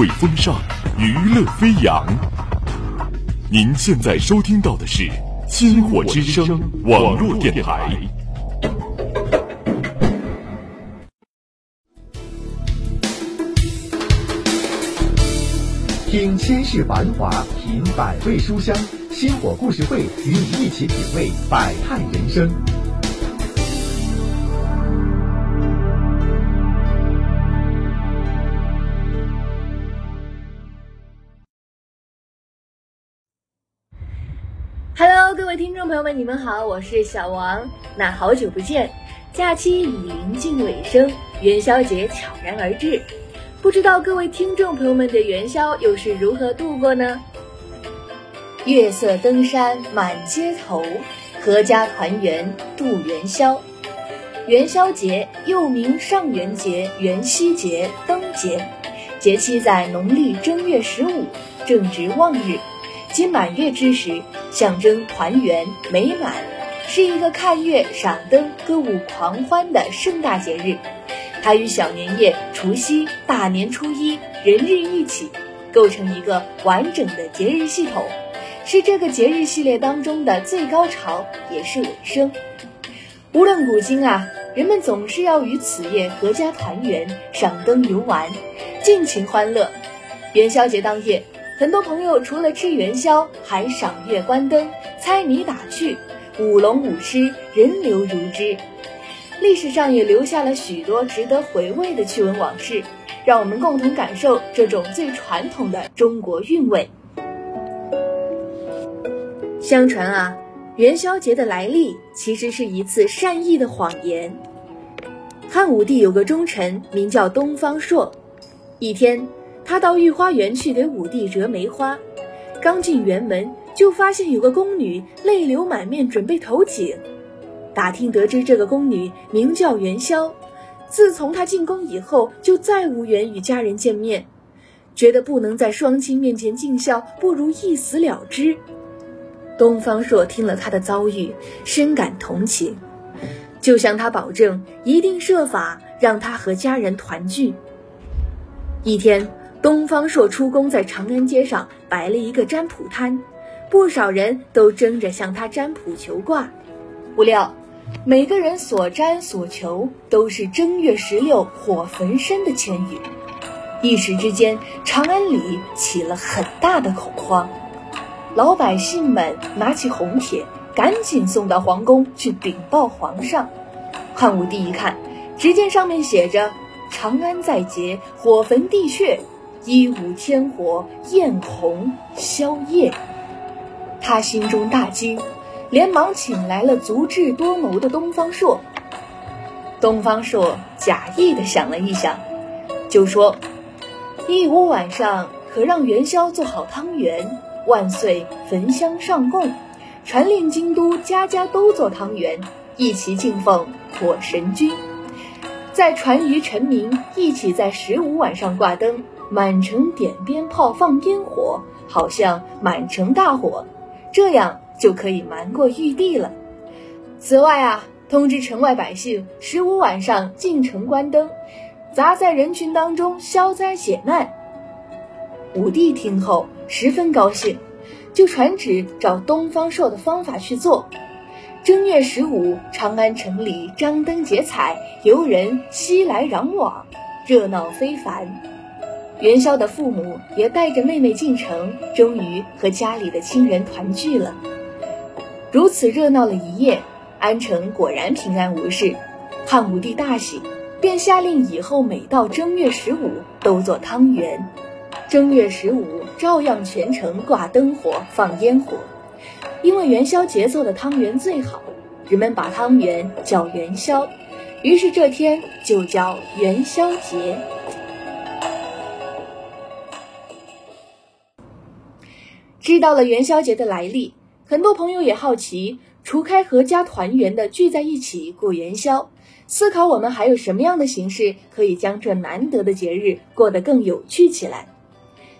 会风尚，娱乐飞扬。您现在收听到的是《星火之声》网络电台。听千世繁华，品百味书香。星火故事会与你一起品味百态人生。位听众朋友们，你们好，我是小王。那好久不见，假期已临近尾声，元宵节悄然而至。不知道各位听众朋友们的元宵又是如何度过呢？月色登山满街头，阖家团圆度元宵。元宵节又名上元节、元夕节、灯节，节期在农历正月十五，正值旺日。今满月之时，象征团圆美满，是一个看月、赏灯、歌舞狂欢的盛大节日。它与小年夜、除夕、大年初一、人日一起，构成一个完整的节日系统，是这个节日系列当中的最高潮，也是尾声。无论古今啊，人们总是要于此夜阖家团圆、赏灯游玩，尽情欢乐。元宵节当夜。很多朋友除了吃元宵，还赏月观灯、猜谜打趣，舞龙舞狮，人流如织。历史上也留下了许多值得回味的趣闻往事，让我们共同感受这种最传统的中国韵味。相传啊，元宵节的来历其实是一次善意的谎言。汉武帝有个忠臣，名叫东方朔，一天。他到御花园去给武帝折梅花，刚进园门就发现有个宫女泪流满面，准备投井。打听得知这个宫女名叫元宵，自从她进宫以后就再无缘与家人见面，觉得不能在双亲面前尽孝，不如一死了之。东方朔听了他的遭遇，深感同情，就向他保证一定设法让他和家人团聚。一天。东方朔出宫，在长安街上摆了一个占卜摊，不少人都争着向他占卜求卦。不料，每个人所占所求都是正月十六火焚身的签语，一时之间，长安里起了很大的恐慌。老百姓们拿起红帖，赶紧送到皇宫去禀报皇上。汉武帝一看，只见上面写着“长安在劫，火焚地穴”。一舞天火焰红宵夜，他心中大惊，连忙请来了足智多谋的东方朔。东方朔假意的想了一想，就说：“一五晚上可让元宵做好汤圆，万岁焚香上供，传令京都家家都做汤圆，一齐敬奉火神君，再传于臣民，一起在十五晚上挂灯。”满城点鞭炮、放烟火，好像满城大火，这样就可以瞒过玉帝了。此外啊，通知城外百姓，十五晚上进城观灯，砸在人群当中消灾解难。武帝听后十分高兴，就传旨照东方朔的方法去做。正月十五，长安城里张灯结彩，游人熙来攘往，热闹非凡。元宵的父母也带着妹妹进城，终于和家里的亲人团聚了。如此热闹了一夜，安城果然平安无事。汉武帝大喜，便下令以后每到正月十五都做汤圆。正月十五照样全城挂灯火、放烟火。因为元宵节做的汤圆最好，人们把汤圆叫元宵，于是这天就叫元宵节。知道了元宵节的来历，很多朋友也好奇，除开阖家团圆的聚在一起过元宵，思考我们还有什么样的形式可以将这难得的节日过得更有趣起来。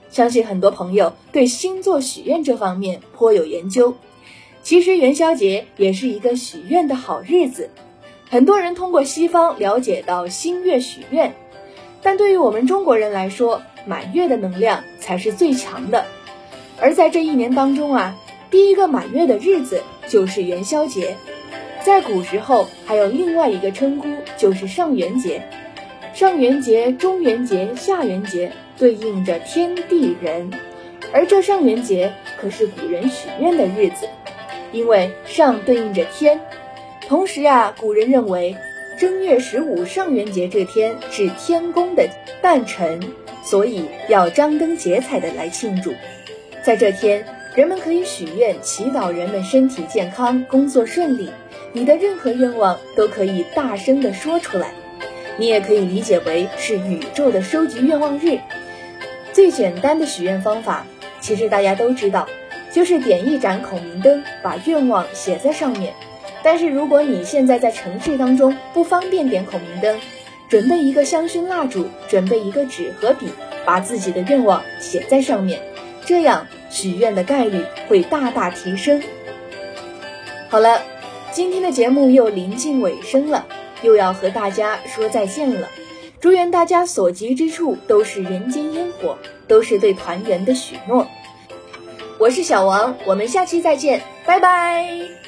相信很多朋友对星座许愿这方面颇有研究。其实元宵节也是一个许愿的好日子，很多人通过西方了解到星月许愿，但对于我们中国人来说，满月的能量才是最强的。而在这一年当中啊，第一个满月的日子就是元宵节，在古时候还有另外一个称呼，就是上元节。上元节、中元节、下元节对应着天地人，而这上元节可是古人许愿的日子，因为上对应着天，同时啊，古人认为正月十五上元节这天是天宫的诞辰，所以要张灯结彩的来庆祝。在这天，人们可以许愿，祈祷人们身体健康、工作顺利，你的任何愿望都可以大声的说出来。你也可以理解为是宇宙的收集愿望日。最简单的许愿方法，其实大家都知道，就是点一盏孔明灯，把愿望写在上面。但是如果你现在在城市当中不方便点孔明灯，准备一个香薰蜡烛，准备一个纸和笔，把自己的愿望写在上面，这样许愿的概率会大大提升。好了，今天的节目又临近尾声了。又要和大家说再见了，祝愿大家所及之处都是人间烟火，都是对团圆的许诺。我是小王，我们下期再见，拜拜。